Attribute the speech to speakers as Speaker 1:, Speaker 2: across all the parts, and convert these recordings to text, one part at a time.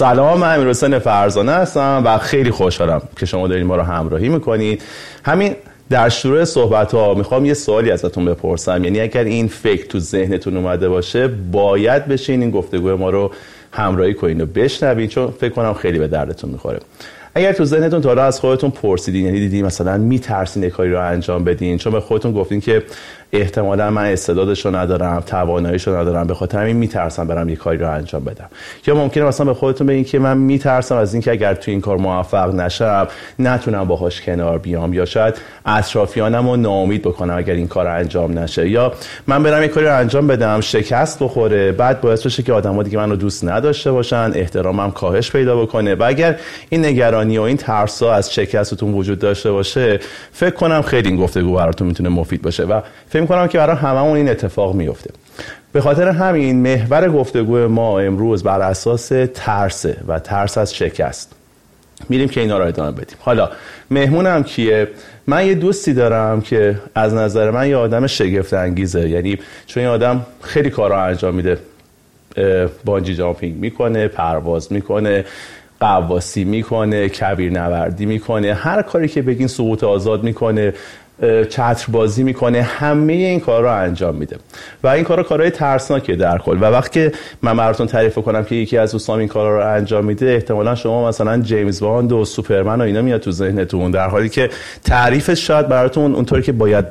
Speaker 1: سلام من امیر فرزانه هستم و خیلی خوشحالم که شما دارین ما رو همراهی می‌کنید. همین در شروع صحبت ها می‌خوام یه سوالی ازتون بپرسم. یعنی اگر این فکر تو ذهنتون اومده باشه باید بشین این گفتگو ما رو همراهی کنین و بشنوین چون فکر کنم خیلی به دردتون می‌خوره. اگر تو ذهنتون تا از خودتون پرسیدین یعنی دیدین مثلا میترسین کاری رو انجام بدین چون به خودتون گفتین که احتمالا من استعدادش رو ندارم تواناییش رو ندارم به خاطر همین میترسم برم یه کاری رو انجام بدم. یا ممکنه مثلا به خودتون بگین که من میترسم از اینکه اگر تو این کار موفق نشم نتونم باهاش کنار بیام. یا شاید اطرافیانم رو ناامید بکنم اگر این کار انجام نشه. یا من برم یه کاری رو انجام بدم شکست بخوره بعد باعث بشه که آدما دیگه منو دوست نداشته باشن احترامم کاهش پیدا بکنه. و اگر این نگرانی و این ترسا از شکستتون وجود داشته باشه فکر کنم خیلی این گفتگو براتون می‌تونه مفید باشه. و فکر کنم که برای هممون این اتفاق میفته به خاطر همین محور گفتگو ما امروز بر اساس ترسه و ترس از شکست. میریم که اینا رو ادامه بدیم. حالا مهمونم کیه؟ من یه دوستی دارم که از نظر من یه آدم شگفت انگیزه یعنی چون این آدم خیلی کارا انجام میده بانجی جامپینگ می‌کنه پرواز می‌کنه قواسی می‌کنه کبیر نوردی می‌کنه هر کاری که بگین سقوط آزاد می‌کنه. چتر بازی می‌کنه همه این کار رو انجام میده. و این کارا کارهای ترسناکه در کل. و وقتی من براتون تعریف کنم که یکی از دوستان این کارا رو انجام میده احتمالا شما مثلا جیمز باند و سوپرمن و اینا میاد تو ذهنتون در حالی که تعریفش شاید براتون اونطوری که باید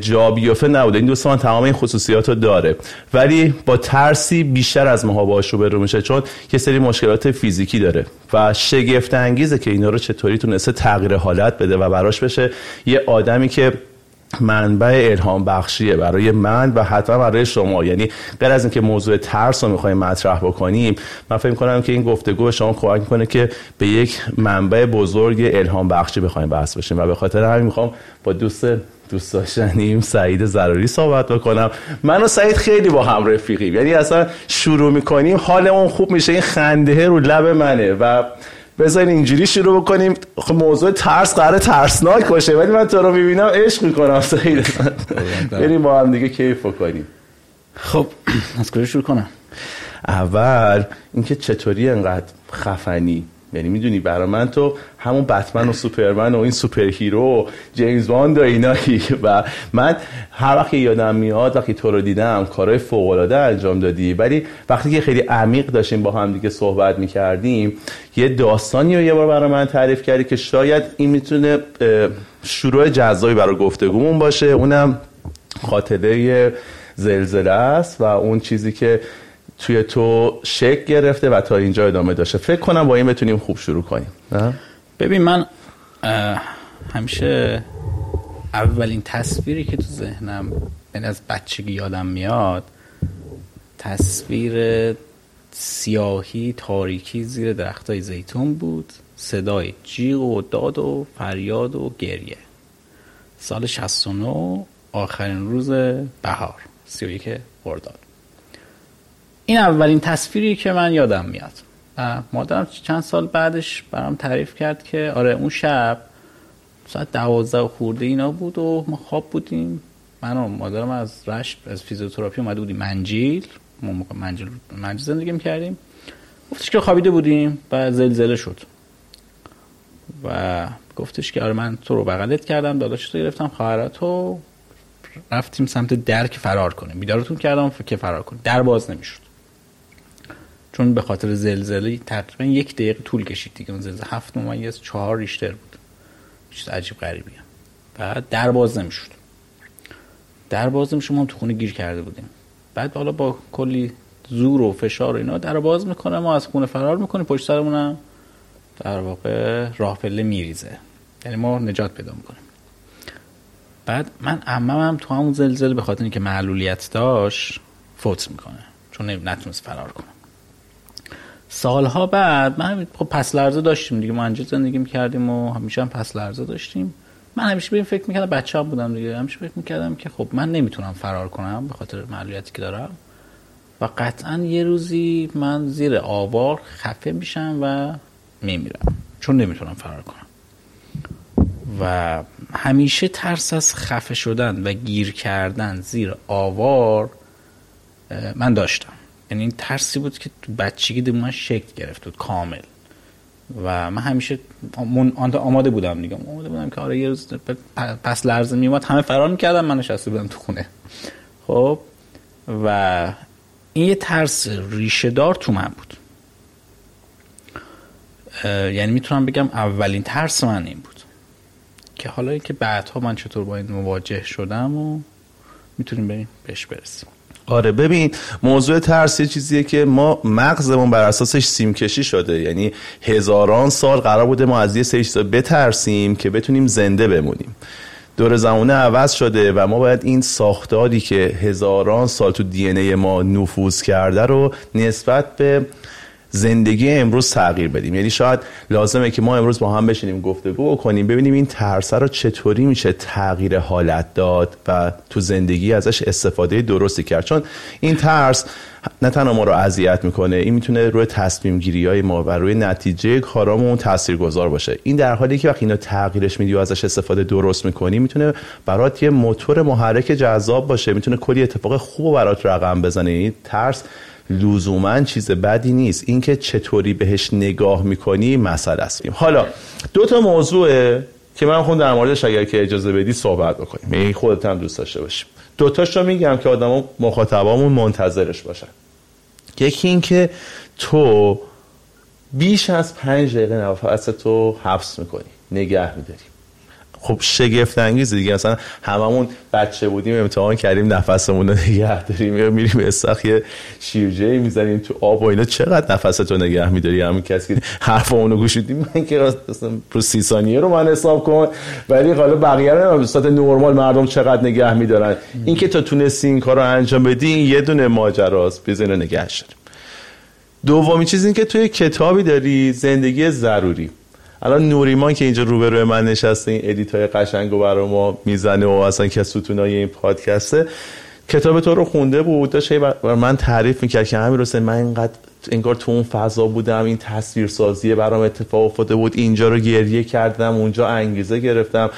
Speaker 1: جا بیفته نبوده. این دوستان تمام این خصوصیات رو داره. ولی با ترسی بیشتر از ماها باش رو میشه چون یه سری مشکلات فیزیکی داره و شگفت انگیزه که اینا رو چطوری تونسته تغییر حالت بده و براش بشه یه آدمی که منبع الهام بخشیه برای من و حتما برای شما. یعنی غیر از اینکه موضوع ترس رو می‌خوایم مطرح بکنیم من فکر کنم که این گفتگو شما کمک می‌کنه که به یک منبع بزرگ الهام بخشی بخوایم بحث بشیم. و به خاطر همین می‌خوام با دوست دوست داشتنیم سعید ضروری صحبت بکنم. من و سعید خیلی با هم رفیقیم. یعنی اصلا شروع می‌کنیم حالمون خوب میشه این خنده رو لب منه. و بذارین اینجوری شروع بکنیم. خب موضوع ترس قرار ترسناک باشه ولی من تو رو می‌بینم عشق می‌کنم. سعید بریم با هم دیگه کیف بکنیم.
Speaker 2: خب از کجا شروع کنم؟
Speaker 1: اول اینکه چطوری انقدر خفنی؟ یعنی می‌دونی برای من تو همون بتمن و سوپرمن و این superhero جیمز باند و اینایی و من هر وقت یادم میاد وقتی تو رو دیدم کارهای فوق العاده انجام دادی. ولی وقتی که خیلی عمیق داشتیم با هم دیگه صحبت می‌کردیم یه داستانی رو یه بار برای من تعریف کردی که شاید این می‌تونه شروع جذابی برای گفتگومون باشه. اونم خاطره زلزله است و اون چیزی که توی تو شک گرفته و تا اینجا ادامه داشته. فکر کنم با این بتونیم خوب شروع کنیم.
Speaker 2: ببین من همیشه اولین تصویری که تو ذهنم یعنی از بچگی یادم میاد تصویر سیاهی تاریکی زیر درختای زیتون بود. صدای جیغ و داد و فریاد و گریه. سال 69 آخرین روز بهار. 31 خرداد این اولین تصویری که من یادم میاد. مادرم چند سال بعدش برام تعریف کرد که آره اون شب ساعت دوازده خورده اینا بود و ما خواب بودیم. من و مادرم از رشت از فیزیوتراپی اومده بودیم منجیل. ما موقع منجیل, منجیل زندگی می‌کردیم. گفتش که خوابیده بودیم و زلزله شد. و گفتش که آره من تو رو بغلت کردم داداش تو گرفتم خواهراتو. رفتیم سمت در که فرار کنیم. بیدارتون کردم که فرار کنیم. در باز نمی‌شد. چون به خاطر زلزله تقریبا یک دقیقه طول کشید دیگه. اون زلزله هفت ممیز چهار ریشتر بود. چیز عجیب غریبیه. بعد در باز نمی‌شد. در باز نمی‌شد ما تو خونه گیر کرده بودیم. بعد حالا با کلی زور و فشار و اینا در باز می‌کنه ما از خونه فرار می‌کنیم پشت سرمونم در واقع راه پله میریزه. یعنی ما نجات پیدا می‌کنیم. بعد من عمم تو همون زلزله به خاطر اینکه معلولیت داشت فوت می‌کنه. چون نتونست فرار کنه. سالها بعد من خب پس لرزه داشتیم دیگه. ما انجا زندگی می‌کردیم و همیشه هم پس لرزه داشتیم. من همیشه به این فکر می‌کردم بچه هم بودم دیگه. همیشه فکر می‌کردم که خب من نمی‌تونم فرار کنم به خاطر معلولیتی که دارم. و قطعا یه روزی من زیر آوار خفه میشم و میمیرم چون نمی‌تونم فرار کنم. و همیشه ترس از خفه شدن و گیر کردن زیر آوار من داشتم. یعنی این ترسی بود که تو بچگی من شکل گرفت بود کامل. و من همیشه آماده بودم دیگه. آماده بودم که آره یه روز پس لرزه میومد همه فرار می‌کردم من نشسته بودم تو خونه. خب؟ و این یه ترس ریشه دار تو من بود. یعنی می‌تونم بگم اولین ترس من این بود. که حالا که بعدها من چطور با این مواجه شدم و می‌تونیم بریم بهش برسیم.
Speaker 1: آره ببین موضوع ترس یه چیزیه که ما مغزمون بر اساسش سیم کشی شده. یعنی هزاران سال قرار بوده ما از یه سری بترسیم که بتونیم زنده بمونیم. دور زمانه عوض شده و ما باید این ساختاری که هزاران سال تو دی ما نفوذ کرده رو نسبت به زندگی امروز تغییر بدیم. یعنی شاید لازمه که ما امروز با هم بشینیم گفتگو کنیم ببینیم این ترس رو چطوری میشه تغییر حالت داد و تو زندگی ازش استفاده درستی کرد. چون این ترس نه تنها ما رو اذیت می‌کنه این می‌تونه روی تصمیم گیری های ما و روی نتیجه کارامون تاثیرگذار باشه. این در حالی که وقتی اینو تغییرش میدی و ازش استفاده درست می‌کنی می‌تونه برات یه موتور محرک جذاب باشه می‌تونه کلی اتفاق خوب برات رقم بزنه. این ترس لزوما چیز بدی نیست. اینکه چطوری بهش نگاه می‌کنی مسئله است. حالا دو تا موضوعه که من خود در موردش اگر که اجازه بدی صحبت بکنیم. این خودت هم دوست داشته باشیم. دو تاشو میگم که آدما مخاطبامون منتظرش باشن. یکی این که تو بیش از پنج دقیقه نفس تو حبس می‌کنی. نگه میداری. خب شگفت انگیزه دیگه. مثلا هممون بچه بودیم امتحان کردیم نفسمون رو نگه داریم. یا میریم استخ یه شیرجه می‌زنیم تو آب و اینا. چقدر نفستو نگه میداری؟ همین کسی که حرف اونو گوش من که رو سی ثانیه رو من حساب کن. ولی حالا بقیه رو به صورت نرمال مردم چقدر نگه میدارن. این که تا تونستی این کار رو انجام بدی یه دونه ماجراست. بزن نگهش داریم دومی چیز این که توی کتابی داری زندگی ضروری. الان نوریمان که اینجا روبروی من نشسته این ادیت های قشنگ و برای ما می‌زنه و اصلا که ستونای این پادکسته. کتاب تو رو خونده بود داشت بر من تعریف می‌کرد که همین روسه من اینقدر انگار تو اون فضا بودم این تصویر سازی برام اتفاق افتاده بود اینجا رو گریه کردم اونجا انگیزه گرفتم.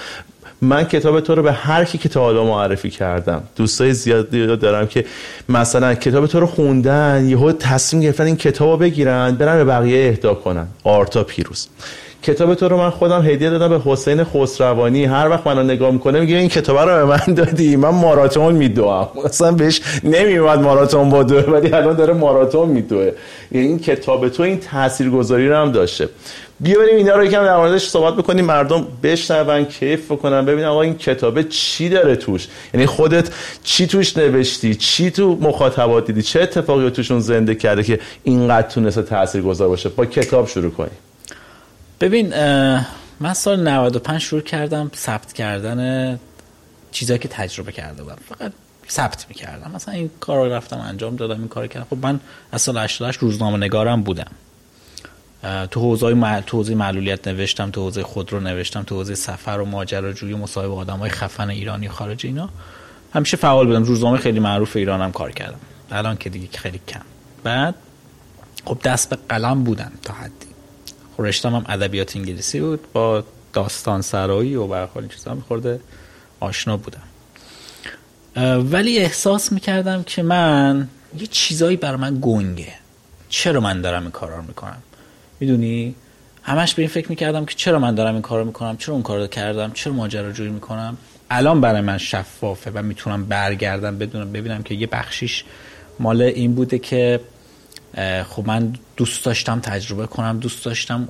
Speaker 1: من کتاب تو رو به هر کی که تا حالا معرفی کردم. دوستای زیادی دارم که مثلا کتاب تو رو خوندن یهو تصمیم گرفتن این کتاب رو بگیرن برن به بقیه اهدا کنن. آرتا پیروز. کتاب تو رو من خودم هدیه دادم به حسین خسروانی. هر وقت منو نگاه می‌کنه میگه این کتاب رو به من دادی. من ماراتون میدوام اصلا بهش نمیومد ماراتون با دوه ولی الان داره ماراتون میدوه. یعنی این کتاب تو این تاثیرگذاری رو هم داشته. بیا بریم اینا رو یکم در موردش صحبت بکنیم. مردم بشنون کیف بکنن. ببینن آقا این کتابه چی داره توش؟ یعنی خودت چی توش نوشتی؟ چی تو مخاطبات دیدی؟ چه اتفاقی توشون زنده کرده که اینقدر تونسته تاثیرگذار باشه؟ با کتاب شروع کنیم.
Speaker 2: ببین من سال 95 شروع کردم ثبت کردن چیزایی که تجربه کرده بودم. فقط ثبت می‌کردم. مثلا این کار رو رفتم انجام دادم این کار کردم. خب من از سال 88 روزنامه نگارم بودم. تو حوزه مع... معلولیت نوشتم تو حوزه خودرو نوشتم تو حوزه سفر و ماجراجویی و مصاحبه آدم های خفن ایرانی خارج اینا. همیشه فعال بودم. روزنامه خیلی معروف ایرانم کار کردم. الان که دیگه خیلی کم. بعد خب دست به قلم بودم تا حدی. خب هم ادبیات انگلیسی بود. با داستان سرایی و برخوری چیزا میخورده. آشنا بودم. ولی احساس می‌کردم که من یه چیزایی بر من گنگه. چرا من دارم این کارا رو می‌کنم؟ می‌دونی؟ همش به این فکر می‌کردم که چرا من دارم این کار رو می‌کنم؟ چرا اون کار رو کردم؟ چرا ماجراجویی می‌کنم؟ الان برای من شفافه و می‌تونم برگردم بدونم ببینم که یه بخشیش مال این بوده که خب من دوست داشتم تجربه کنم دوست داشتم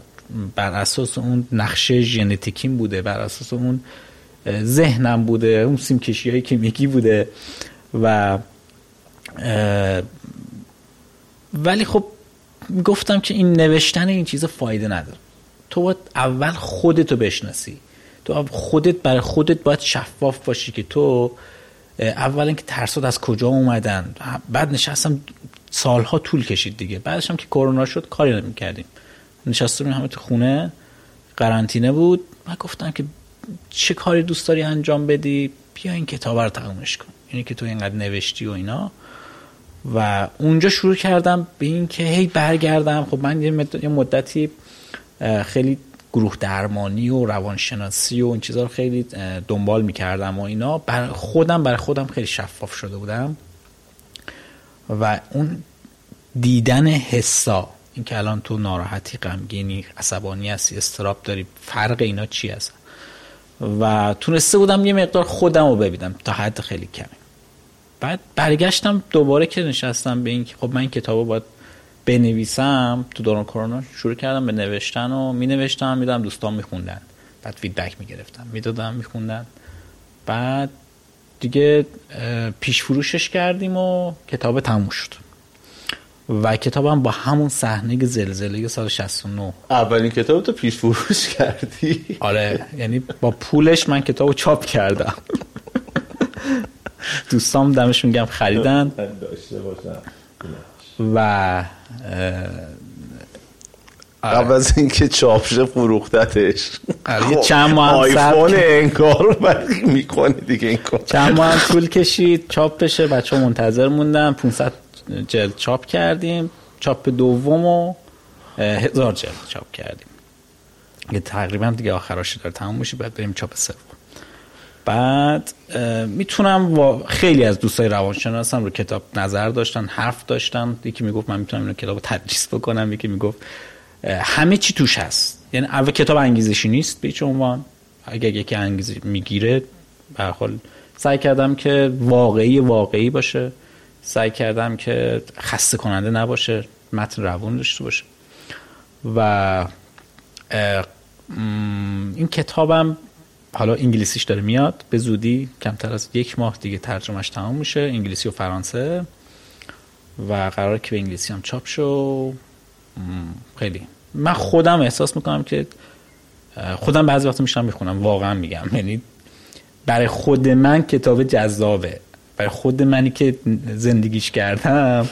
Speaker 2: بر اساس اون نقشه ژنتیکیم بوده بر اساس اون ذهنم بوده اون سیمکشی هایی که میگی بوده و ولی خب گفتم که این نوشتن این چیز فایده نداره. تو باید اول خودتو بشناسی. تو خودت برای خودت باید شفاف باشی که تو اول اینکه ترسات از کجا اومدن؟ بعد نشستم سالها طول کشید دیگه. بعدش هم که کرونا شد کاری نمی‌کردیم. نشسته همه تو خونه. قرنطینه بود. من گفتم که چه کاری دوست داری انجام بدی؟ بیا این کتاب رو تقویمش کن. یعنی که تو اینقدر نوشتی و اینا. و اونجا شروع کردم به این که هی برگردم. خب من یه مدتی خیلی گروه درمانی و روانشناسی و این چیزها رو خیلی دنبال می‌کردم و اینا. بر خودم برای خودم خیلی شفاف شده بودم. و اون دیدن حسا این که الان تو ناراحتی غمگینی عصبانی هستی استراب داری فرق اینا چی هست؟ و تونسته بودم یه مقدار خودم رو ببینم تا حد خیلی کمی. بعد برگشتم دوباره که نشستم به این خب من این کتاب باید بنویسم تو دوران کرونا شروع کردم به نوشتن و می نوشتم می‌دادم دوستان میخوندن. بعد فیدبک می‌گرفتم می‌دادم میخوندن. بعد دیگه پیش فروشش کردیم و کتاب تموم شد. و کتابم با همون صحنه زلزله سال 69
Speaker 1: اولین کتاب تو پیش فروش کردی؟
Speaker 2: آره یعنی با پولش من کتابو چاپ کردم. دوستام دمش میگم خریدن.
Speaker 1: داشته باشم.
Speaker 2: و
Speaker 1: قبل از اینکه چاپشه فروختتش.
Speaker 2: آره، یه چند ماه
Speaker 1: آیفون
Speaker 2: کرد.
Speaker 1: انگار می‌کنه دیگه این کار.
Speaker 2: چند ماه هم طول کشید چاپ بشه. بچه منتظر موندن. 500 جلد چاپ کردیم. چاپ دوم و هزار جلد چاپ کردیم. یه تقریبا دیگه آخراش داره تموم میشه. بعد بریم چاپ سوم. بعد می‌تونم وا- خیلی از دوستای روانشناسم رو کتاب نظر داشتن حرف داشتن یکی می‌گفت من می‌تونم اینو کتاب تدریس بکنم یکی می‌گفت همه چی توش هست. یعنی اول کتاب انگیزشی نیست به هیچ عنوان. اگر یکی انگیزه می‌گیره به حال سعی کردم که واقعی واقعی باشه. سعی کردم که خسته کننده نباشه متن روون داشته باشه. و این کتابم حالا انگلیسیش داره میاد به زودی کمتر از یک ماه دیگه ترجمهش تمام میشه انگلیسی و فرانسه. و قرار که به انگلیسی هم چاپ شو. خیلی. من خودم احساس می‌کنم که خودم بعضی وقتا میشنم می‌خونم واقعا میگم. یعنی برای خود من کتاب جذابه. برای خود منی که زندگیش کردم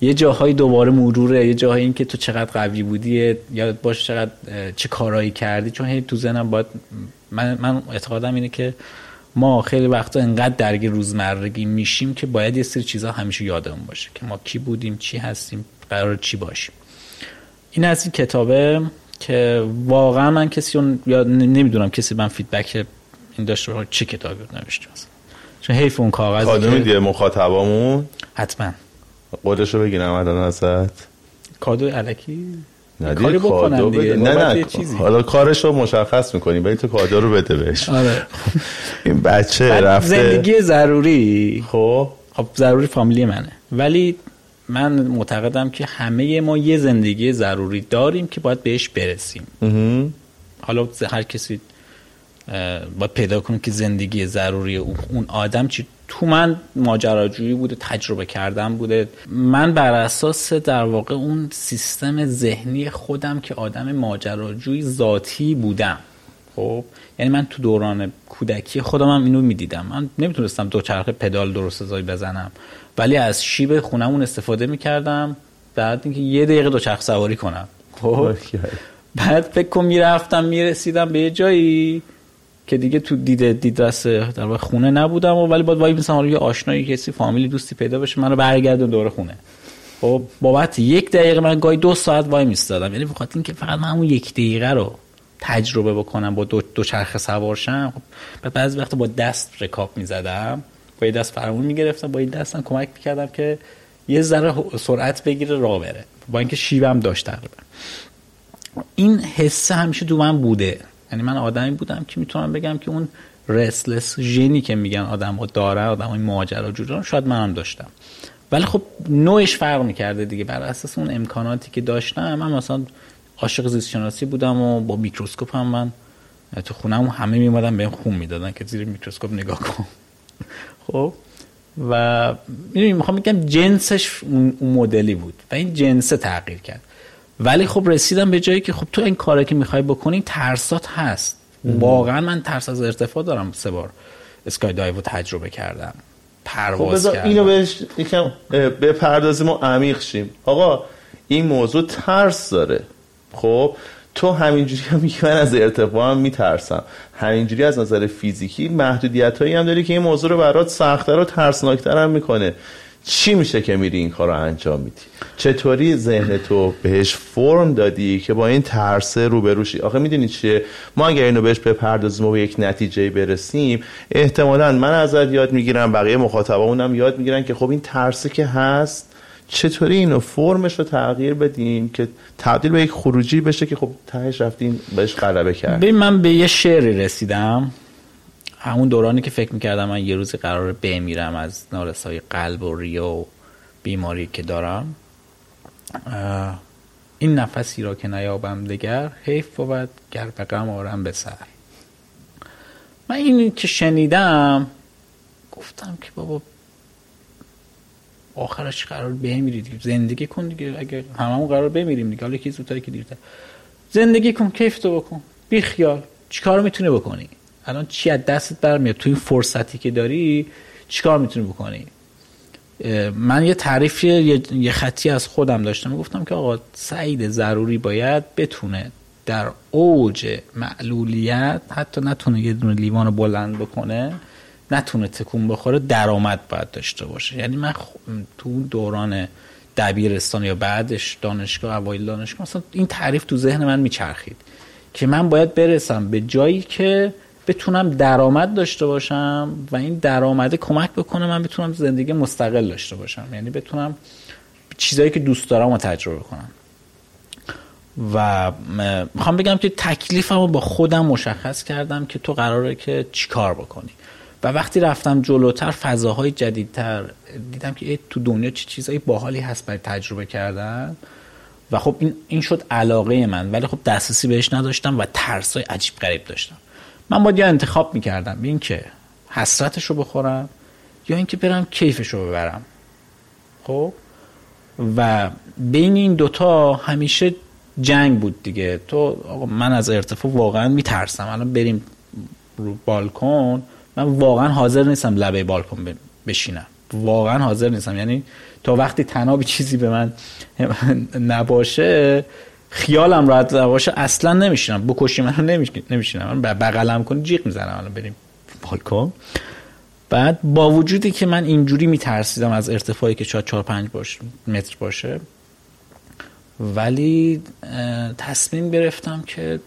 Speaker 2: یه جاهایی دوباره مروره یه جاهایی این که تو چقدر قوی بودی یادت باشه چقدر چه کارایی کردی چون هی تو ذهنم باید من, من اعتقادم اینه که ما خیلی وقتا انقدر درگیر روزمرگی میشیم که باید یه سری چیزها همیشه یادمون باشه که ما کی بودیم چی هستیم قرار چی باشیم. این از این کتابه که واقعا من کسی اون یا نمی‌دونم کسی من فیدبک این داشته باشه چه کتابی رو نوشته چون حیف اون کاغذ
Speaker 1: کادو میدیه مخاطبامون
Speaker 2: حتما.
Speaker 1: قولشو بگیرم الان ازت.
Speaker 2: کادو علکی
Speaker 1: نه
Speaker 2: کاری بکنن دیگه،
Speaker 1: نه نه
Speaker 2: چیزی.
Speaker 1: حالا کارش رو مشخص می‌کنیم. ولی تو کادو رو بده بهش.
Speaker 2: آره.
Speaker 1: این بچه رفته.
Speaker 2: زندگی ضروری.
Speaker 1: خب.
Speaker 2: خب ضروری فامیلی منه. ولی من معتقدم که همه ما یه زندگی ضروری داریم که باید بهش برسیم. حالا هر کسی باید پیدا کنه که زندگی ضروری اون آدم چی؟ تو من ماجراجویی بوده تجربه کردن بوده. من بر اساس در واقع اون سیستم ذهنی خودم که آدم ماجراجویی ذاتی بودم. خب؟ یعنی من تو دوران کودکی خودم هم اینو می‌دیدم. من نمی‌تونستم دوچرخه پدال درست حسابی بزنم. ولی از شیب خونمون استفاده می‌کردم. بعد اینکه یه دقیقه دوچرخه سواری کنم. خب؟ بعد فکر کن می‌رفتم می‌رسیدم به یه جایی. که دیگه تو دید دیدرس در واقع خونه نبودم و ولی باید وای مثلا حالا یه آشنایی کسی فامیلی دوستی پیدا بشه منو برگردون دور خونه. خب بابت یک دقیقه من گاهی دو ساعت وای میستادم یعنی بخاطر اینکه فقط من اون یک دقیقه رو تجربه بکنم با دو, دو چرخ سوارشم خب بعد بعضی وقت با دست رکاب می‌زدم. با یه دست فرمون می‌گرفتم با این دستم کمک می‌کردم که یه ذره سرعت بگیره راه بره. با اینکه شیبم داشت تقریبا. این حسه همیشه تو من بوده. یعنی من آدمی بودم که می‌تونم بگم که اون رسلس ژنی که میگن آدم ها داره آدم های ماجرا شاید منم داشتم. ولی خب نوعش فرق می‌کرده دیگه. بر اساس اون امکاناتی که داشتم من مثلا عاشق زیست شناسی بودم و با میکروسکوپ هم من تو خونم همه میمادن بهم خون می‌دادن که زیر میکروسکوپ نگاه کن. خب؟ و می‌خوام بگم جنسش اون مدلی بود و این جنس تغییر کرد. ولی خب رسیدم به جایی که خب تو این کاری که می‌خوای بکنی ترسات هست. واقعا من ترس از ارتفاع دارم سه بار اسکای دایو تجربه کردم.
Speaker 1: خب
Speaker 2: پرواز
Speaker 1: بذار
Speaker 2: کردم.
Speaker 1: اینو بهش یکم بپردازیم و عمیق شیم. آقا این موضوع ترس داره. خب تو همینجوری هم میگی من از ارتفاع هم میترسم. همینجوری از نظر فیزیکی محدودیت هایی هم داری که این موضوع رو برات سختتر و ترسناکتر هم می‌کنه. چی میشه که میری این کار رو انجام میدی؟ چطوری ذهن تو بهش فرم دادی که با این ترسه روبرو شی آخه می‌دونی چیه؟ ما اگر اینو بهش بپردازیم و به یک نتیجه برسیم احتمالا من ازت یاد می‌گیرم بقیه مخاطبامون هم یاد می‌گیرن که خب این ترسه که هست چطوری اینو فرمش رو تغییر بدیم که تبدیل به یک خروجی بشه که خب تهش رفتین بهش غلبه کرد
Speaker 2: ببین من به یه شعری رسیدم. همون دورانی که فکر می‌کردم من یه روزی قرار بمیرم از نارسای قلب و ریه و بیماری که دارم این نفسی را که نیابم دگر حیف بود گر به غم آرم به سر. من این که شنیدم گفتم که بابا آخرش قرار بمیری دیگه زندگی کن دیگه اگه هممون قرار بمیریم دیگه. حالا که زودتر که دیرتر. زندگی کن کیف تو بکن. بی خیال چیکار می‌تونی بکنی؟ الان چی از دستت برمیاد؟ تو این فرصتی که داری چیکار می‌تونی بکنی؟ من یه تعریفی یه خطی از خودم داشتم. گفتم که آقا سعید ضروری باید بتونه در اوج معلولیت حتی نتونه یه دونه لیوان بلند بکنه نتونه تکون بخوره درآمد باید داشته باشه. یعنی من تو دوران دبیرستان یا بعدش دانشگاه اوایل دانشگاه مثلا این تعریف تو ذهن من میچرخید که من باید برسم به جایی که بتونم درآمد داشته باشم و این درآمده کمک بکنه من بتونم زندگی مستقل داشته باشم. یعنی بتونم چیزایی که دوست دارم رو تجربه کنم. و می‌خوام بگم که تکلیفم رو با خودم مشخص کردم که تو قراره که چیکار بکنی. و وقتی رفتم جلوتر فضاهای جدیدتر دیدم که تو دنیا چه چیزایی باحالی هست برای تجربه کردن. و خب این, این شد علاقه من. ولی خب دسترسی بهش نداشتم و ترسای عجیب غریب داشتم. من باید یا انتخاب می‌کردم این که حسرتش رو بخورم یا اینکه برم کیفش رو ببرم. خب؟ و بین این دوتا همیشه جنگ بود دیگه. تو آقا من از ارتفاع واقعا میترسم. الان بریم رو بالکن. من واقعا حاضر نیستم لبه بالکن بشینم. واقعا حاضر نیستم. یعنی تا وقتی تنابی چیزی به من نباشه خیالم راحت باشه اصلا نمیشینم. بکشی منو نمیشینم. من بغلم کنی جیغ می‌زنم. الان بریم بالکن بعد با وجودی که من اینجوری میترسیدم از ارتفاعی که شاید 4 5 باش متر باشه ولی تصمیم گرفتم که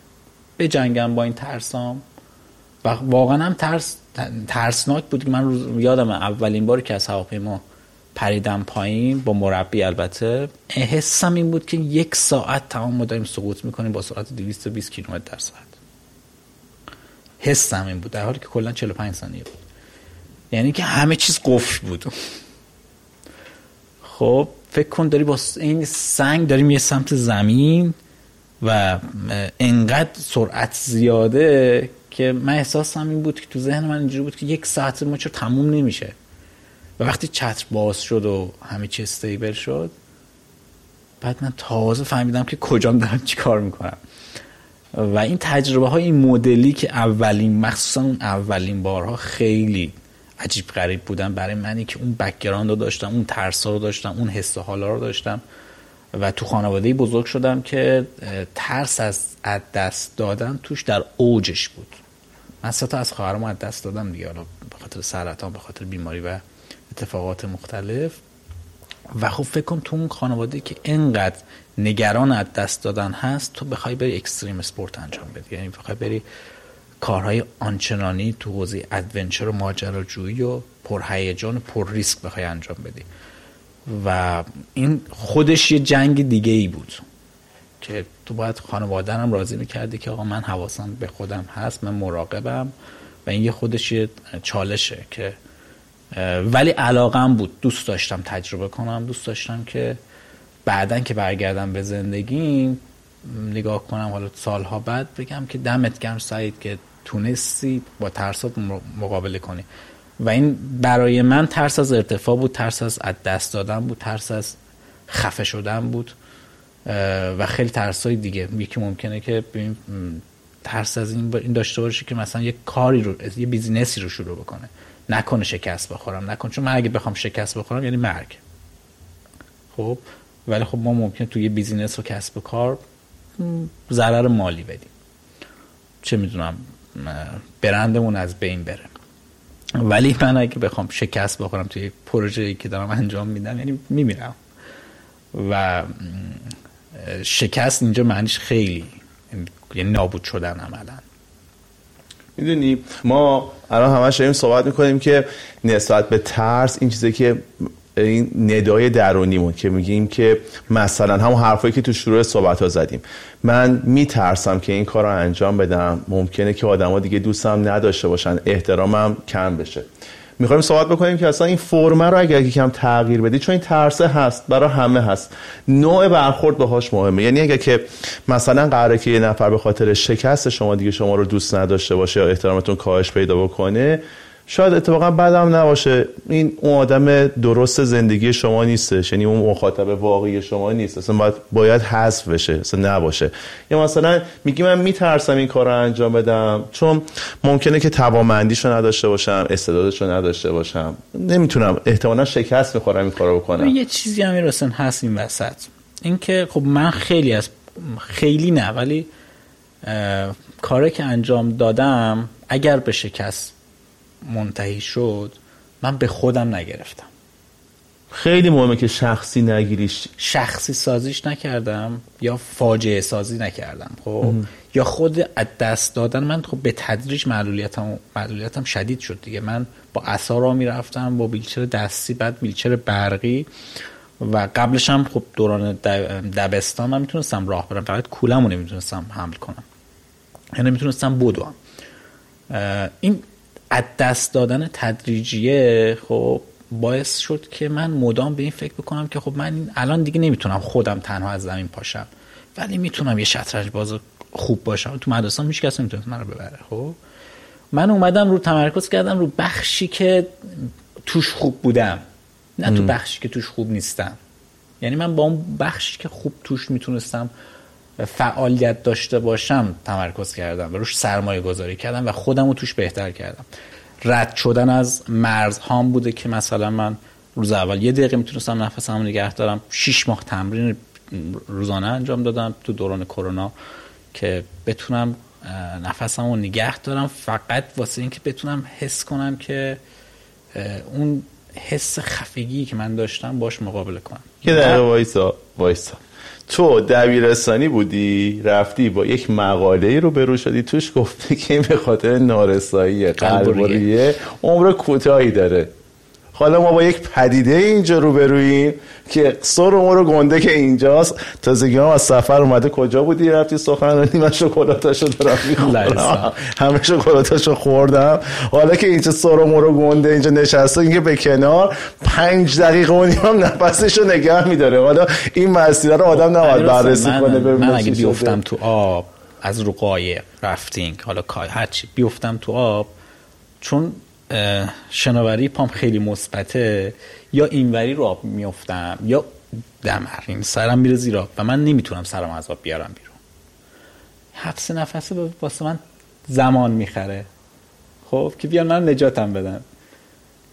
Speaker 2: بجنگم با این ترسام. و واقعا هم ترس ترسناک بود. که من یادم اولین باری که از هواپیما پریدم پایین با مربی البته. حسم این بود که یک ساعت تمام ما داریم سقوط می‌کنیم با سرعت 220 کیلومتر در ساعت. حسم این بود در حالی که کلا 45 ثانیه بود. یعنی که همه چیز قفل بود. خب فکر کن داری با این سنگ داریم یه سمت زمین و انقدر سرعت زیاده که من احساسم این بود که تو ذهن من اینجوری بود که یک ساعت ما چرا تموم نمیشه. و وقتی چتر باز شد و همه چی استیبل شد بعد من تازه فهمیدم که کجام دارم چی کار می‌کنم. و این تجربه های این مدلی که اولین مخصوصا اون اولین بارها خیلی عجیب غریب بودن برای منی که اون background رو داشتم اون ترس رو داشتم اون حس و حالا رو داشتم. و تو خانواده بزرگ شدم که ترس از دست دادن توش در اوجش بود. من سه تا از خواهرم از دست دادم دیگه حالا به خاطر سرطان به خاطر بیماری و اتفاقات مختلف. و خب فکر کن تو اون خانواده که انقدر نگران از دست دادن هست تو بخوای بری extreme sport انجام بدی. یعنی بخوای بری کارهای آنچنانی تو حوزه ادونچر و ماجراجویی و پرهیجان و پر ریسک بخوای انجام بدی. و این خودش یه جنگ دیگه ای بود که تو باید خانوادنم راضی می‌کردی که آقا من حواسم به خودم هست من مراقبم. و این یه خودش یه چالشه که ولی علاقم بود. دوست داشتم تجربه کنم. دوست داشتم که بعدا که برگردم به زندگی نگاه کنم حالا سالها بعد بگم که دمت گرم سعید که تونستی با ترسات مقابله کنی. و این برای من ترس از ارتفاع بود ترس از دست دادن بود ترس از خفه شدن بود. و خیلی ترس های دیگه. یکی ممکنه که ترس از این داشته باشه که مثلا یه کاری رو یه بیزینسی رو شروع بکنه. نکنه شکست بخورم نکنه چون من اگه بخوام شکست بخورم یعنی مرگ. خب؟ ولی خب ما ممکنه توی بیزینس و کسب و کار ضرر مالی بدیم. چه می‌دونم برندمون از بین بره. ولی من اگه بخوام شکست بخورم توی پروژه‌ای که دارم انجام میدم یعنی میمیرم. و شکست اینجا معنیش خیلی یعنی نابود شدن عملا.
Speaker 1: می‌دونی؟ ما الان همش داریم صحبت می‌کنیم که نسبت به ترس این چیزی که این ندای درونیمون که میگیم که مثلا همون حرفایی که تو شروع صحبت ها زدیم. من میترسم که این کار رو انجام بدم. ممکنه که آدما دیگه دوستم نداشته باشن. احترامم کم بشه. می‌خوایم صحبت بکنیم که اصلا این فرمه رو اگر یکم تغییر بدی چون این ترسه هست برای همه هست. نوع برخورد باهاش مهمه. یعنی اگر که مثلا قراره که یه نفر به خاطر شکست شما دیگه شما رو دوست نداشته باشه یا احترامتون کاهش پیدا بکنه شاید اتفاقا بدم نباشه. این اون آدم درست زندگی شما نیستش. یعنی اون مخاطب واقعی شما نیست. اصلا باید, باید حذف بشه. اصلا نباشه. یا مثلا میگی من میترسم این کار رو انجام بدم. چون ممکنه که توامندیشو نداشته باشم استعدادشو نداشته باشم. نمی‌تونم. احتمالا شکست می‌خورم این کارو بکنم.
Speaker 2: یه چیزی هم راسن هست این وسط. اینکه خب من خیلی از خیلی نه ولی کاری که انجام دادم اگر به شکست منتهی شد من به خودم نگرفتم.
Speaker 1: خیلی مهمه که شخصی نگیریش.
Speaker 2: شخصی سازیش نکردم یا فاجعه سازی نکردم خب؟ یا خود از دست دادن من خب به تدریج معلولیتم معلولیتم شدید شد دیگه. من با عصا را می‌رفتم با بیلچر دستی بعد بیلچر برقی. و قبلش هم خب دوران دبستان من می‌تونستم راه برم. فقط کولمو نمی‌تونستم حمل کنم. یعنی نمی‌تونستم بدوم. این از دست دادن تدریجیه خب باعث شد که من مدام به این فکر بکنم که خب من الان دیگه نمی‌تونم خودم تنها از زمین پاشم ولی می‌تونم یه شطرنج باز خوب باشم. تو مدرسه هیچ کس نمی‌تونه من رو ببره خب. من اومدم رو تمرکز کردم رو بخشی که توش خوب بودم. نه تو بخشی که توش خوب نیستم. یعنی من با اون بخشی که خوب توش می‌تونستم فعالیت داشته باشم تمرکز کردم و روش سرمایه گذاری کردم و خودم رو توش بهتر کردم. رد شدن از مرز هام بوده که مثلا من روز اول یه دقیقه می‌تونستم نفسم نگه دارم شیش ماه تمرین روزانه انجام دادم تو دوران کرونا که بتونم نفسم رو نگه دارم فقط واسه اینکه بتونم حس کنم که اون حس خفگی که من داشتم باش مقابله کنم.
Speaker 1: یه دقیقه وایسا وایسا. تو دبیرستانی بودی رفتی با یک مقاله رو برو شدی توش گفته که این به خاطر نارسایی قلبوریه عمر کوتاهی داره. حالا ما با یک پدیده اینجا رو برویم که سر رو گنده که اینجاست. تازگی هم از سفر اومده کجا بودی؟ رفتی سخنرانی؟ من شکلاتاشو دارم می‌خورم. همه شکلاتاشو خوردم. حالا که اینجا سر رو گنده اینجا نشسته اینکه به کنار پنج دقیقه و نیم نفسشو نگه میداره. حالا این مسیر رو آدم نباید بررسی کنه
Speaker 2: من اگه بیفتم تو آب از رو قایق رفتینگ حالا کای هرچی بیفتم تو آب چون شناوری پام خیلی مثبته یا اینوری رو آب میفتم یا دمر این سرم میره زیر و من نمی‌تونم سرم از آب بیارم بیرون. حبس نفسه واسه من زمان می‌خره. خب که بیان من نجاتم بدن.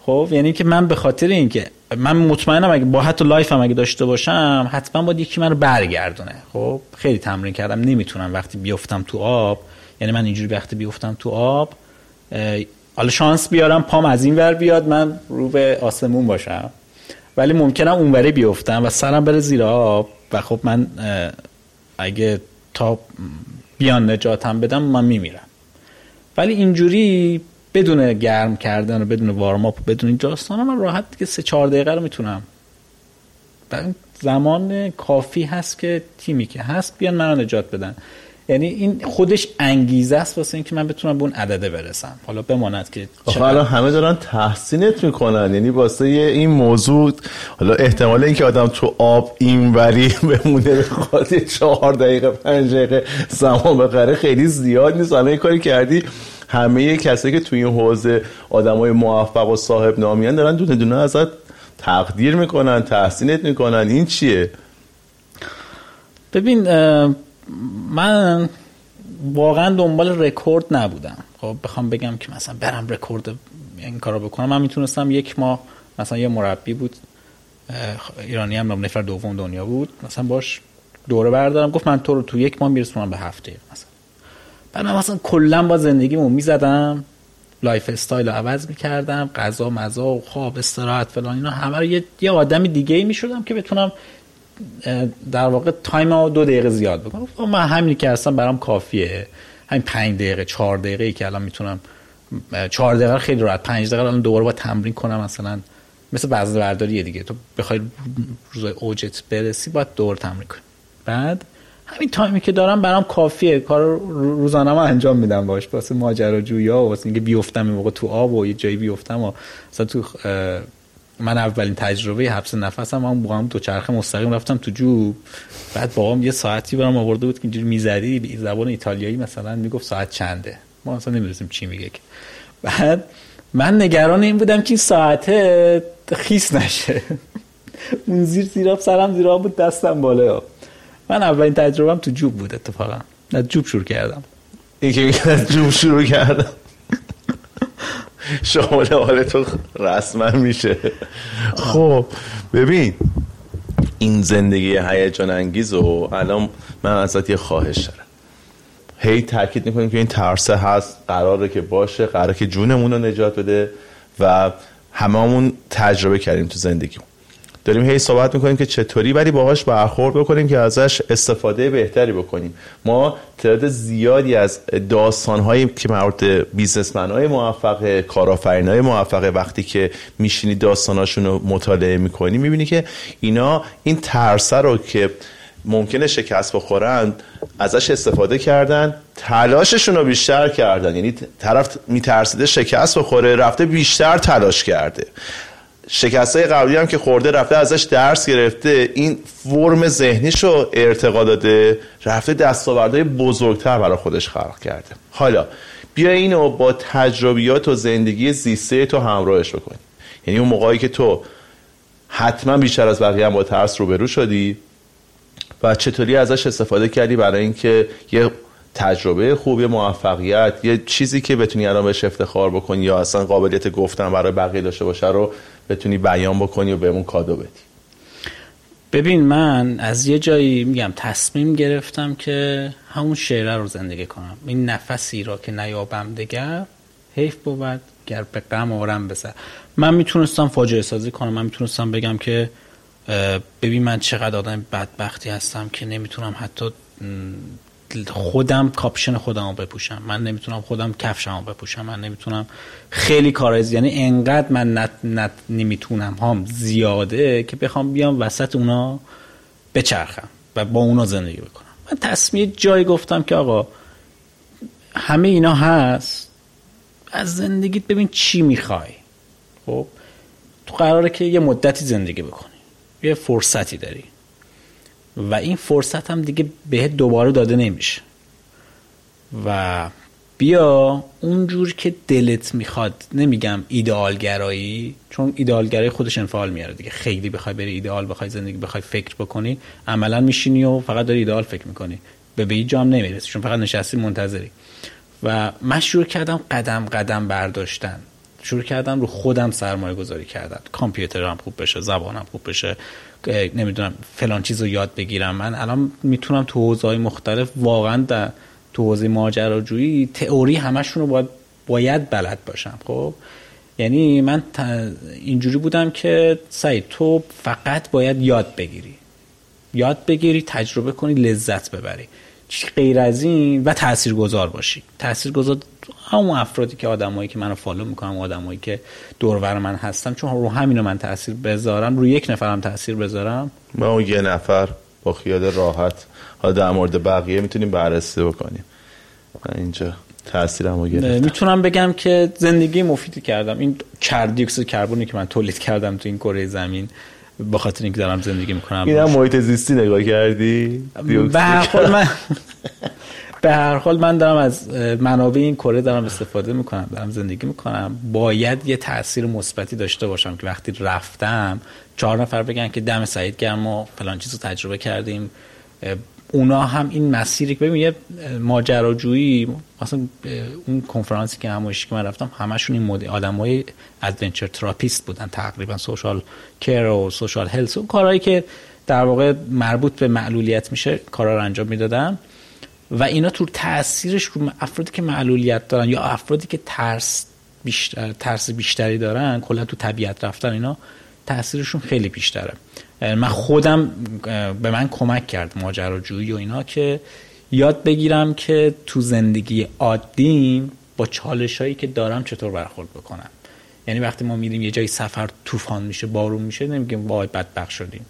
Speaker 2: خب یعنی که من به خاطر اینکه من مطمئنم اگه با حتی هم اگه داشته باشم حتما باید یکی من رو برگردونه. خب خیلی تمرین کردم. نمی‌تونم. وقتی بیفتم تو آب یعنی من اینجوری وقتی بیفتم تو آب حالا شانس بیارم پام از این ور بیاد من رو به آسمون باشم. ولی ممکنم اونوری بیفتم و سرم بره زیر آب و خب من اگه تا بیان نجاتم بدم من میمیرم. ولی اینجوری بدون گرم کردن و بدون وارماپ بدون این داستان من راحت دیگه سه چهار دقیقه رو می‌تونم. زمان کافی هست که تیمی که هست بیان منو نجات بدن. یعنی این خودش انگیزه است واسه اینکه من بتونم به اون عدده برسم. حالا بماند که
Speaker 1: حالا همه دارن تحسینت می‌کنن. یعنی واسه این موضوع حالا احتمال اینکه آدم تو آب اینجوری بمونه به خاطر چهار دقیقه پنج دقیقه زمان ببره خیلی زیاد نیست. حالا این کاری کردی همه کسایی که توی این حوزه آدمای موفق و صاحب نامی‌ان دارن دونه دونه ازت تقدیر می‌کنن تحسینت می‌کنن. این چیه؟
Speaker 2: ببین من واقعا دنبال رکورد نبودم. خب بخوام بگم که مثلا برم رکورد این کارو بکنم. من می‌تونستم یک ماه مثلا یه مربی بود. ایرانی هم نفر دوم دنیا بود. مثلا باش دوره بردارم. گفت من تو رو تو یک ماه میرسونم به هفته مثلا. بعد من مثلا کلا با زندگیمو می‌زدم. lifestyle رو عوض می‌کردم. غذا مزا و خواب استراحت فلان اینا همه رو یه, یه آدم دیگه ای می‌شدم که بتونم در واقع تایم ها دو دقیقه زیاد بکنم من همینی که هستم برام کافیه. همین پنج دقیقه چهار دقیقه ای که الان می‌تونم چهار دقیقه خیلی راحت پنج دقیقه الان دوباره با تمرین کنم مثلا مثل وزن برداریه دیگه. تو بخوای روزای اوجت برسی باید دور تمرین کنی. بعد همین تایمی که دارم برام کافیه. کار روزانه ما انجام میدم باش. واسه ماجراجویی ها واسه اینکه بیفتم این موقع تو آب و یه جایی بیفتم و مثلا تو من اولین تجربه حبس نفسم هم با هم تو چرخ مستقیم رفتم تو جوب. بعد بابام یه ساعتی برام آورده بود که اینجوری می‌زدی به زبان ایتالیایی مثلا می‌گفت ساعت چنده. ما اصلا نمی‌دونستیم چی میگه بعد من نگران این بودم که این ساعته خیس نشه. اون زیر زیراب سرم زیراب بود دستم بالا من اولین تجربهم تو جوب بود اتفاقا. از جوب شروع کردم.
Speaker 1: که از جوب شروع کردم. شامل حال تو رسما میشه. خب ببین. این زندگی هیجان انگیز و الان من ازت یه خواهش دارم. هی تاکید می‌کنیم که این ترسه هست قراره که باشه قراره که جونمون رو نجات بده و هممون تجربه کردیم تو زندگیمون. داریم هی صحبت می‌کنیم که چطوری ولی باهاش برخورد بکنیم که ازش استفاده بهتری بکنیم. ما تعداد زیادی از داستانهایی که مربوط بیزنسمن های موفق کارآفرین های موفق وقتی که میشینی داستاناشون رو مطالعه می‌کنی می‌بینی که اینا این ترسه رو که ممکنه شکست بخورن ازش استفاده کردن تلاششون رو بیشتر کردن. یعنی طرف میترسیده شکست بخوره رفته بیشتر تلاش کرده. شکست های قبلی هم که خورده رفته ازش درس گرفته. این فرم ذهنیش رو ارتقا داده رفته دستاوردهای بزرگتر برای خودش خلق کرده. حالا بیا اینو با تجربیات و زندگی زیسته تو همراهش بکنی. یعنی اون موقعی که تو حتما بیشتر از بقیه هم با ترس روبرو شدی و چطوری ازش استفاده کردی برای اینکه یه تجربه خوب یه موفقیت یه چیزی که بتونی الان بهش افتخار بکنی یا اصلا قابلیت گفتن برای بقیه داشته باشه رو بتونی بیان بکنی و بهمون کادو بدی.
Speaker 2: ببین من از یه جایی میگم تصمیم گرفتم که همون شعره رو زندگی کنم. این نفسی را که نیابم دگر حیف بود گر به غم آرم بسر من می‌تونستم فاجعه سازی کنم. من می‌تونستم بگم که ببین من چقدر آدم بدبختی هستم که نمی‌تونم حتی خودم کاپشن خودم رو بپوشم. من نمی‌تونم خودم کفشم رو بپوشم. من نمی‌تونم خیلی کارای یعنی انقدر من نت نت نمی‌تونم هام زیاده که بخوام بیام وسط اونا بچرخم و با اونا زندگی بکنم. من تصمیم جایی گفتم که آقا همه اینا هست. از زندگیت ببین چی می‌خوای. خب؟ تو قراره که یه مدتی زندگی بکنی. یه فرصتی داری. و این فرصت هم دیگه بهت دوباره داده نمیشه. و بیا اونجور که دلت می‌خواد نمیگم ایدئالگرایی چون ایدئالگرایی خودش انفعال میاره دیگه. خیلی بخوای بری ایدئال بخوای زندگی بخوای فکر بکنی عملا میشینی و فقط داری ایدئال فکر می‌کنی. به به جام نمی‌رسی چون فقط نشستی منتظری. و من شروع کردم قدم قدم برداشتن. شروع کردم رو خودم سرمایه گذاری کردن. کامپیوترم خوب بشه زبانم خوب بشه. نمی‌دونم فلان چیز رو یاد بگیرم. من الان می‌تونم تو حوزه های مختلف واقعا در تو حوزه ماجراجویی تئوری همشون رو باید باید بلد باشم. خب؟ یعنی من اینجوری بودم که سعید تو فقط باید یاد بگیری. یاد بگیری تجربه کنی لذت ببری. غیر از این و تاثیرگذار باشی. تاثیرگذار همون افرادی که آدمایی که منو فالو می‌کنم آدمایی که دورور من هستم چون رو همینو من تاثیر بذارم رو یک نفرم تاثیر بذارم.
Speaker 1: ما اون یه نفر با خیال راحت حالا در مورد بقیه می‌تونیم بررسی بکنیم. اینجا تاثیرمو گرفت
Speaker 2: می‌تونم بگم که زندگی مفیدی کردم. این کردیوکس کربونی که من تولید کردم تو این کره زمین با خاطر اینکه دارم زندگی می‌کنم.
Speaker 1: این هم محیط زیستی نگاه کردی؟
Speaker 2: به هر حال من به هر حال من دارم از منابع این کره دارم استفاده می‌کنم دارم زندگی می‌کنم. باید یه تاثیر مثبتی داشته باشم که وقتی رفتم چهار نفر بگن که دم سعید گرم ما فلان چیز رو تجربه کردیم اونا هم این مسیری که ببین یه ماجراجویی مثلا اون کنفرانسی که همایشی که من رفتم همشون این مدل آدمای adventure therapist بودن تقریبا social care و social health اون کارهایی که در واقع مربوط به معلولیت میشه کارا رو انجام می‌دادن. و اینا تو تاثیرش رو افرادی که معلولیت دارن یا افرادی که ترس بیشتر ترس بیشتری دارن کلا تو طبیعت رفتن اینا تاثیرشون خیلی بیشتره. من خودم به من کمک کرد ماجراجویی و اینا که یاد بگیرم که تو زندگی عادیم با چالش هایی که دارم چطور برخورد بکنم. یعنی وقتی ما میریم یه جایی سفر طوفان میشه بارون میشه نمیگیم وای بدبخت شدیم.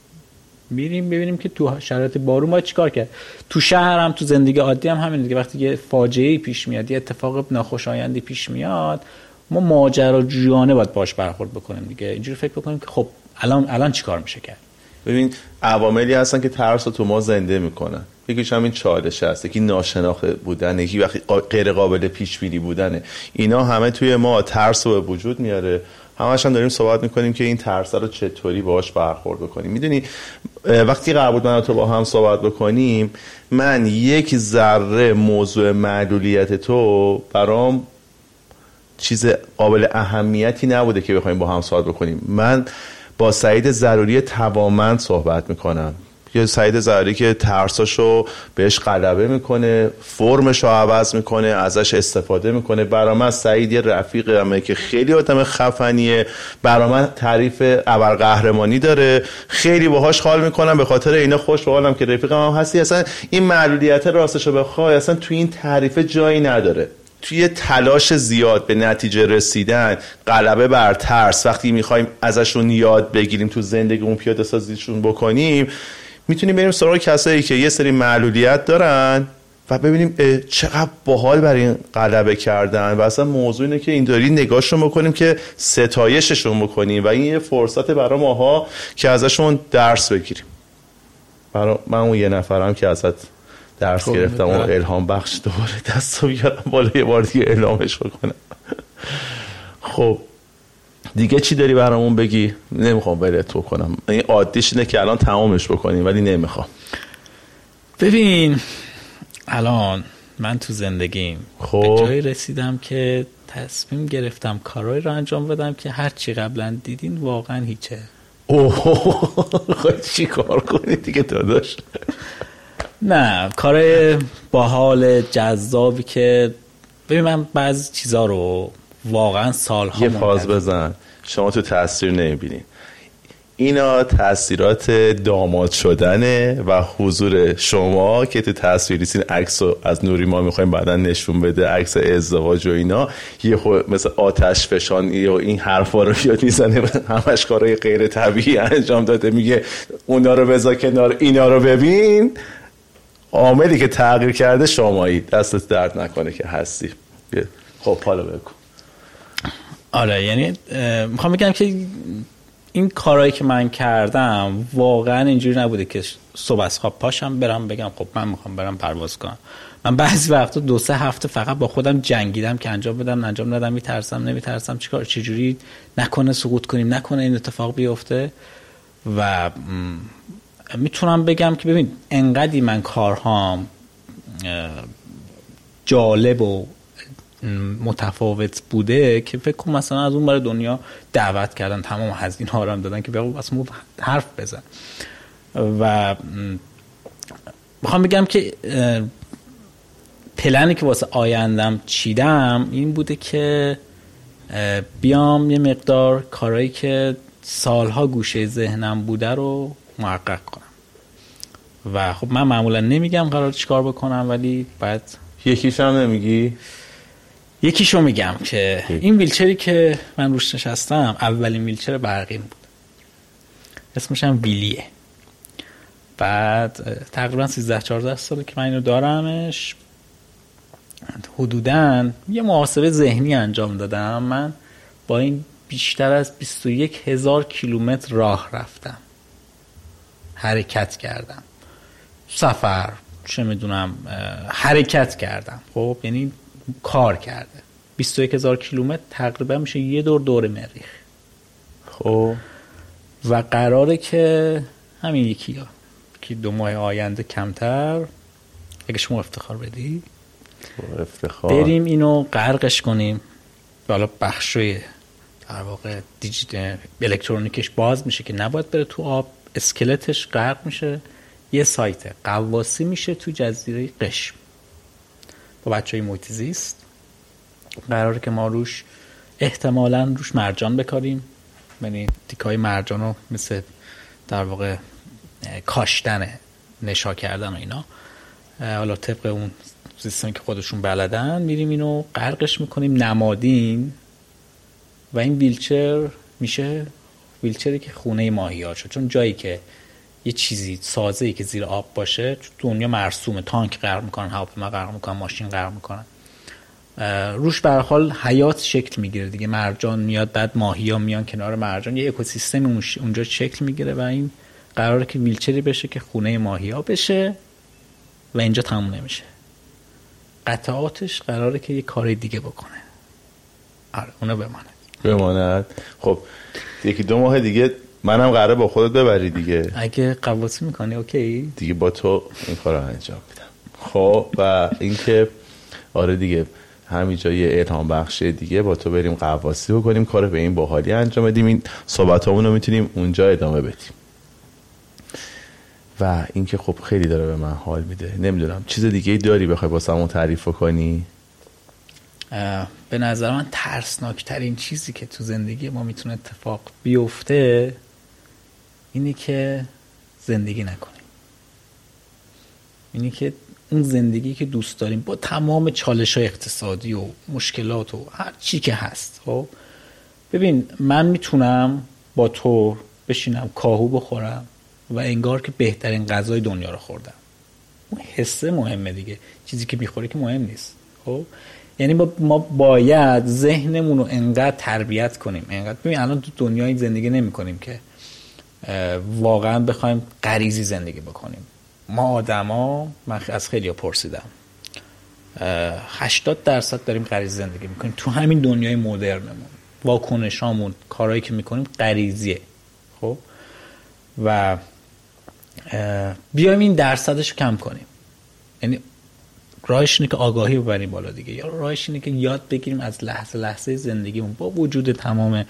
Speaker 2: میریم ببینیم که تو شرایط بارون باید چیکار کرد. تو شهر هم تو زندگی عادی هم همین دیگه. وقتی یه فاجعه پیش میاد یه اتفاق ناخوشایندی پیش میاد ما ماجراجویانه باید باش برخورد بکنیم دیگه. اینجوری فکر بکنیم که خب الان الان چیکار میشه کرد؟
Speaker 1: ببین عواملی هستن که ترس رو تو ما زنده می‌کنن. یکیش همین چالش هست یکی ناشناخته بودن یکی وقتی غیر قابل پیش بینی بودنه. اینا همه توی ما ترس رو به وجود میاره. همش هم داریم صحبت می‌کنیم که این ترس رو چطوری باش برخورد بکنیم. می‌دونی وقتی قرار بود من تو با هم صحبت بکنیم من یک ذره موضوع معلولیت تو برام چیز قابل اهمیتی نبوده که بخوایم با هم صحبت بکنیم. من با سعید ضروری توامند صحبت می‌کنم. یه سعید ضروری که ترساشو بهش غلبه می‌کنه فرمش رو عوض می‌کنه ازش استفاده می‌کنه. برا من سعید یه رفیق همه که خیلی آدم خفنیه. برا من تعریف قهرمانی داره. خیلی باهاش حال می‌کنم. به خاطر اینا خوش حالم که رفیقم هم هستی. اصلا این معلولیت راستشو بخوای اصلا تو این تعریف جایی نداره. توی تلاش زیاد به نتیجه رسیدن غلبه بر ترس. وقتی می‌خوایم ازشون یاد بگیریم تو زندگیمون پیاده سازیشون بکنیم می‌تونیم بریم سراغ کسایی که یه سری معلولیت دارن و ببینیم چقدر باحال برای این غلبه کردن. و اصلا موضوع اینه که اینطوری نگاهشون بکنیم که ستایششون بکنیم. و این یه فرصت برای ماها که ازشون درس بگیریم. برای من اون یه نفرم که ازت درس
Speaker 2: خب،
Speaker 1: گرفتم و الهام بخش دوباره دست رو بیارم بالا یه بار دیگه اعلامش بکنم. خب دیگه چی داری برامون بگی؟ نمی‌خوام بره تو کنم این عادیش اینه که الان تمامش بکنیم ولی نمی‌خوام.
Speaker 2: ببین الان من تو زندگیم
Speaker 1: خب.
Speaker 2: به جایی رسیدم که تصمیم گرفتم کارهایی رو انجام بدم که هرچی قبلا دیدین واقعا هیچه.
Speaker 1: اوه خواهی چی کار کنی دیگه داداش؟
Speaker 2: نه کار باحال جذابی که ببین من بعضی چیزا رو واقعا سالها
Speaker 1: یه فاز بزن. شما تو تاثیر نمی‌بینین اینا تاثیرات داماد شدنه و حضور شما که تو تصویر نیستین. عکس از نوری ما می‌خوایم بعدا نشون بده. عکس ازدواج و اینا. یه خود مثل آتش فشان یا این حرفا رو یاد می‌زنه. همش کارهای غیر طبیعی انجام داده. میگه اونا رو بذار کنار اینا رو ببین. عاملی که تغییر کرده شمایی. دستت درد نکنه که هستی. خب حالا بگو.
Speaker 2: آره یعنی می‌خوام بگم که این کارهایی که من کردم واقعا اینجوری نبوده که صبح از خواب پاشم برم بگم خب من می‌خوام برم پرواز کنم. من بعضی وقتا دو سه هفته فقط با خودم جنگیدم که انجام بدم انجام ندم میترسم نمیترسم چیکار چجوری نکنه سقوط کنیم نکنه این اتفاق بیفته. و می‌تونم بگم که ببین انقدی من کارهام جالب و متفاوت بوده که فکر کنم مثلا از اون برای دنیا دعوت کردن تمام هزینه ها رو دادن که بگو اصلا حرف بزن. و می‌خوام بگم که پلنی که واسه آیندم چیدم این بوده که بیام یه مقدار کارهایی که سالها گوشه ذهنم بوده رو محقق کنم. و خب من معمولا نمیگم قرار چیکار بکنم ولی بعد
Speaker 1: یکیش هم نمیگی؟
Speaker 2: یکیشو میگم که این ویلچری که من روش نشستم اولین ویلچر برقیم بود. اسمش هم ویلیه. بعد تقریبا 13 14 ساله که من اینو دارمش. حدودا یه محاسبه ذهنی انجام دادم. من با این بیشتر از 21 هزار کیلومتر راه رفتم. حرکت کردم. سفر چه می‌دونم حرکت کردم. خب یعنی کار کرده. 21 هزار کیلومتر تقریبا میشه یه دور دور مریخ.
Speaker 1: خب.
Speaker 2: و قراره که همین یکی ها که دو ماه آینده کمتر اگه شما افتخار بدی.
Speaker 1: افتخار.
Speaker 2: بریم اینو غرقش کنیم. حالا بخشوی در واقع دیجیت الکترونیکش باز میشه که نباید بره تو آب. اسکلتش غرق میشه. یه سایت قواسی میشه تو جزیره قشم. با بچه های محیط زیست. قراره که ما روش احتمالا روش مرجان بکاریم. یعنی تیکای مرجان رو مثل در واقع کاشتن نشا کردن و اینا. حالا طبق اون سیستمی که خودشون بلدن میریم اینو غرقش می‌کنیم نمادین. و این ویلچر میشه ویلچری که خونه ماهی ها شد. چون جایی که یه چیزی سازه ای که زیر آب باشه دنیا مرسومه. تانک غرق می‌کنن هواپیما غرق می‌کنن ماشین غرق می‌کنن. روش به حال حیات شکل می‌گیره دیگه. مرجان میاد بعد ماهی ها میان کنار مرجان. یه اکوسیستم اونجا شکل می‌گیره و این قراره که ویلچری بشه که خونه ماهی ها بشه و اینجا تموم نمیشه. قطعاتش قراره که یه کار دیگه بکنه. آره اونو بمانه.
Speaker 1: بماند. خب یکی دو ماه دیگه منم قراره با خودت ببری دیگه.
Speaker 2: اگه قواسی می‌کنی اوکی.
Speaker 1: دیگه با تو این کار انجام میدم. خب و اینکه آره دیگه همینجا یه الهام بخش دیگه با تو بریم قواسی بکنیم کار به این باحالی انجام بدیم. این صحبت رو می‌تونیم اونجا ادامه بدیم. و اینکه خب خیلی داره به من حال میده. نمی‌دونم چیز دیگه ای داری بخوای با تعریف کنی
Speaker 2: به نظر من ترسناکترین چیزی که تو زندگی ما می‌تونه اتفاق بیفته اینی که زندگی نکنیم. اینی که اون زندگی که دوست داریم با تمام چالش های اقتصادی و مشکلات و هر چی که هست خب؟ ببین من می‌تونم با تو بشینم کاهو بخورم و انگار که بهترین غذای دنیا رو خوردم. اون حسه مهمه دیگه. چیزی که می‌خوره که مهم نیست خب؟ یعنی ما باید ذهنمون رو انقدر تربیت کنیم. انقدر ببین الان تو دنیای زندگی نمی کنیم که واقعا بخوایم غریزی زندگی بکنیم. ما آدما من از خیلی پرسیدم. 80 درصد داریم غریزی زندگی می‌کنیم. تو همین دنیای مدرنمون واکنشامون کارهایی که می‌کنیم غریزیه. خب؟ و بیایم این درصدش کم کنیم. یعنی راهش اینه که آگاهی ببریم بالا دیگه. یا راهش اینه که یاد بگیریم از لحظه لحظه زندگیمون با وجود تمام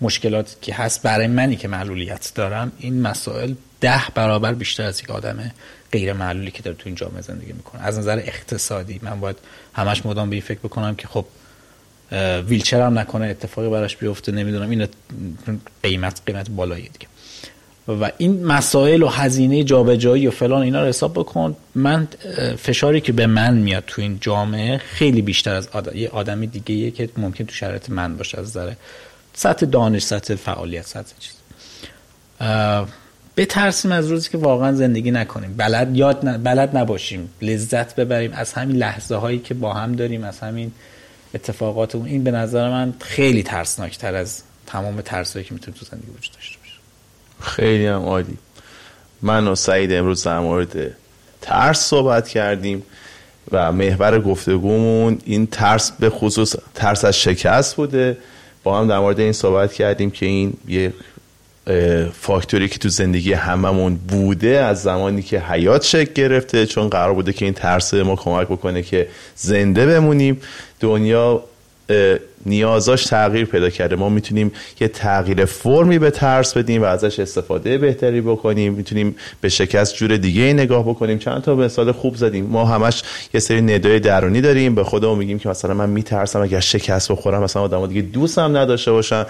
Speaker 2: مشکلاتی که هست برای منی که معلولیت دارم این مسائل ده برابر بیشتر از یک آدم غیر معلولی که داره تو این جامعه زندگی می‌کنه. از نظر اقتصادی من باید همش مدام به این فکر بکنم که خب ویلچر هم نکنه اتفاقی براش بیفته نمی‌دونم این قیمت قیمت بالایی دیگه. و این مسائل و هزینه جابجایی و فلان اینا رو حساب بکن. من فشاری که به من میاد تو این جامعه خیلی بیشتر از آدم یه آدمی دیگه که ممکن تو شرایط من باشه از نظر سطح دانش سطح فعالیت سطح چیز. بترسیم از روزی که واقعا زندگی نکنیم. بلد یاد بلد نباشیم. لذت ببریم. از همین لحظه هایی که با هم داریم از همین اتفاقات این به نظر من خیلی ترسناکتر از تمام ترسایی که می‌تونه تو زندگی وجود داشته
Speaker 1: خیلی هم عالی. من و سعید امروز در مورد ترس صحبت کردیم و محور گفتگومون این ترس به خصوص ترس از شکست بوده. با هم در مورد این صحبت کردیم که این یه فاکتوری که تو زندگی هممون بوده از زمانی که حیات شکل گرفته چون قرار بوده که این ترس ما کمک بکنه که زنده بمونیم. دنیا نیازاش تغییر پیدا کرده. ما می‌تونیم یه تغییر فرمی به ترس بدیم و ازش استفاده بهتری بکنیم. می‌تونیم به شکست جور دیگه نگاه بکنیم. چند تا مثال خوب زدیم. ما همش یه سری ندای درونی داریم. به خودمون میگیم که مثلا من میترسم اگر شکست بخورم. مثلا آدم دیگه دوستم نداشته باشن.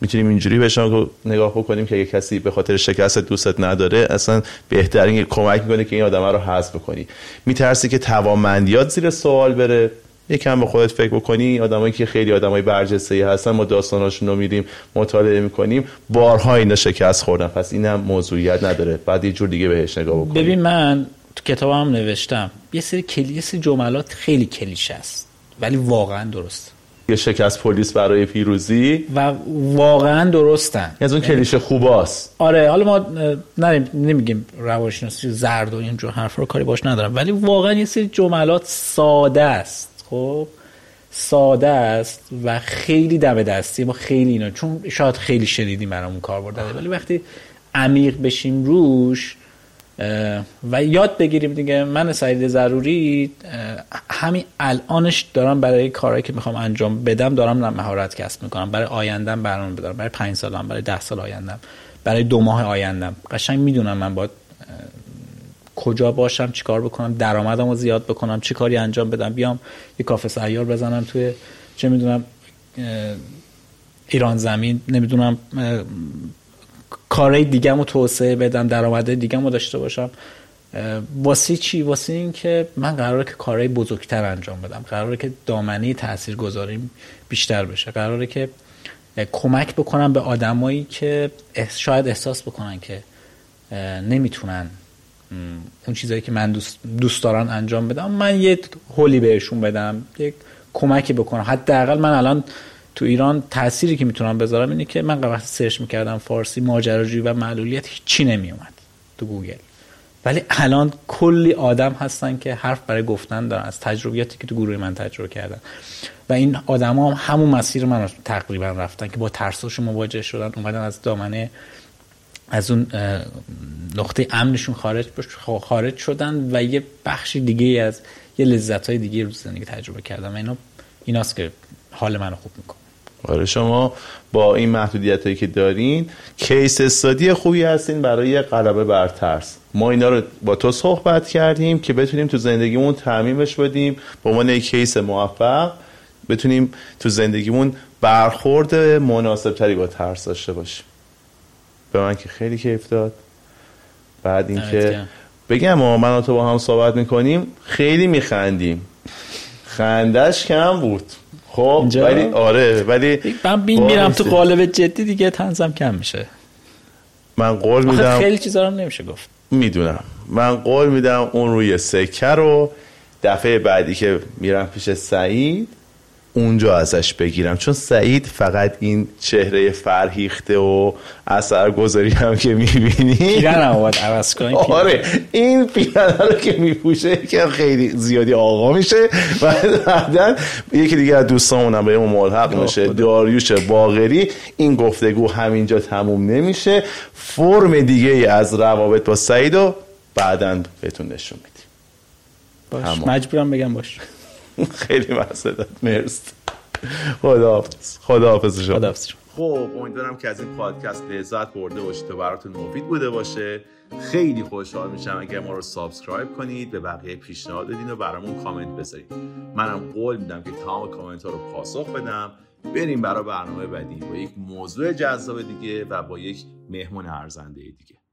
Speaker 1: می‌تونیم اینجوری بهشون نگاه بکنیم که اگه کسی به خاطر شکست دوستت نداره اصلا بهترین کمک می‌کنه که این آدم رو حذف بکنی. میترسی که توانمندیات زیر سوال بره. یکم به خودت فکر بکنی آدمایی که خیلی آدمای برجسته ای هستن ما داستاناشون رو میریم مطالعه می‌کنیم بارها اینا شکست خوردن. پس اینم موضوعیت نداره. بعد یه جور دیگه بهش نگاه بکنیم.
Speaker 2: ببین من تو کتابم نوشتم یه سری کلی جملات خیلی کلیشه است ولی واقعا درست
Speaker 1: یه شکست پلیس برای پیروزی.
Speaker 2: و واقعا درستن
Speaker 1: از اون کلیشه خوباست.
Speaker 2: آره حالا ما نریم نمیگیم روانشناسی زرد و اینجور حرف رو کاری باش ندارم ولی واقعا یه سری جملات ساده است. خب ساده است و خیلی دم دستی. ما خیلی اینا چون شاید خیلی شدیدی برامون کار برده ولی وقتی عمیق بشیم روش و یاد بگیریم دیگه من سعید ضروری همین الانش دارم برای کارهایی که می‌خوام انجام بدم دارم مهارت کسب می‌کنم. برای آیندم برنامه بدارم برای پنج سالم برای ده سال آیندم. برای دو ماه آیندم. قشنگ می‌دونم من باید کجا باشم چیکار بکنم درآمدمو زیاد بکنم چی کاری انجام بدم بیام یه کافه سیار بزنم توی چه می‌دونم ایران زمین نمی‌دونم کارهای دیگه رو توسعه بدم درآمده دیگه رو داشته باشم. واسه چی؟ واسه این که من قراره که کارهای بزرگتر انجام بدم. قراره که دامنه تاثیر گذاریم بیشتر بشه. قراره که کمک بکنم به آدمایی که شاید احساس بکنن که نمی‌تونن اون چیزایی که من دوست, دوست دارن انجام بدم. من یه هلی بهشون بدم یک کمکی بکنم. حداقل من الان تو ایران تأثیری که می‌تونم بذارم اینه که من وقتی search می‌کردم فارسی ماجراجویی و معلولیت هیچی نمیومد تو گوگل. ولی الان کلی آدم هستن که حرف برای گفتن دارن از تجربیاتی که تو گروه من تجربه کردن. و این آدم هم همون مسیر من تقریبا رفتن که با ترساش مواجه شدن اومدن از دامنه از اون نقطه امنشون خارج خارج شدن و یه بخشی دیگه از یه لذت های دیگه رو زندگی تجربه کردن و اینا ایناست که حال منو خوب می‌کنه.
Speaker 1: آره شما با این محدودیت هایی که دارین کیس استادی خوبی هستین برای غلبه بر ترس. ما اینا رو با تو صحبت کردیم که بتونیم تو زندگیمون تعمیمش بدیم. با عنوان یک کیس موفق بتونیم تو زندگیمون برخورد مناسب تری با ترس داشته باشیم. به من که خیلی کیف داد. بعد اینکه بگم ما من تو با هم صحبت می‌کنیم خیلی میخندیم. خندش کم بود. خب ولی آره ولی
Speaker 2: من بین میرم تو قالب جدی دیگه تنزم کم میشه.
Speaker 1: من قول میدم
Speaker 2: خیلی چیزا رو نمیشه گفت.
Speaker 1: می‌دونم. من قول میدم اون روی سکه رو دفعه بعدی که میرم پیش سعید اونجا ازش بگیرم. چون سعید فقط این چهره فرهیخته و اثرگذاری هم که می‌بینی.
Speaker 2: پیرن باید عوض
Speaker 1: آره این پیرن رو که میپوشه که خیلی زیادی آقا میشه. و بعدا یکی دیگه از دوستامونم به اون ملحق میشه داریوش باغری. این گفتگو همینجا تموم نمیشه. فرم دیگه از روابط با سعید رو بعدا بهتون نشون میدیم.
Speaker 2: باش. مجبورم بگم باش.
Speaker 1: خیلی داد. مرسی خداحافظ. خداحافظ شما.
Speaker 2: خداحافظ
Speaker 1: خب امیدوارم که از این پادکست لذت برده باشید و براتون مفید بوده باشه. خیلی خوشحال میشم اگر ما رو subscribe کنید به بقیه پیشنهاد بدین و برامون کامنت بذارید. منم قول میدم که تمام کامنت ها رو پاسخ بدم. بریم برای برنامه بعدی با یک موضوع جذاب دیگه و با یک مهمون ارزنده دیگه.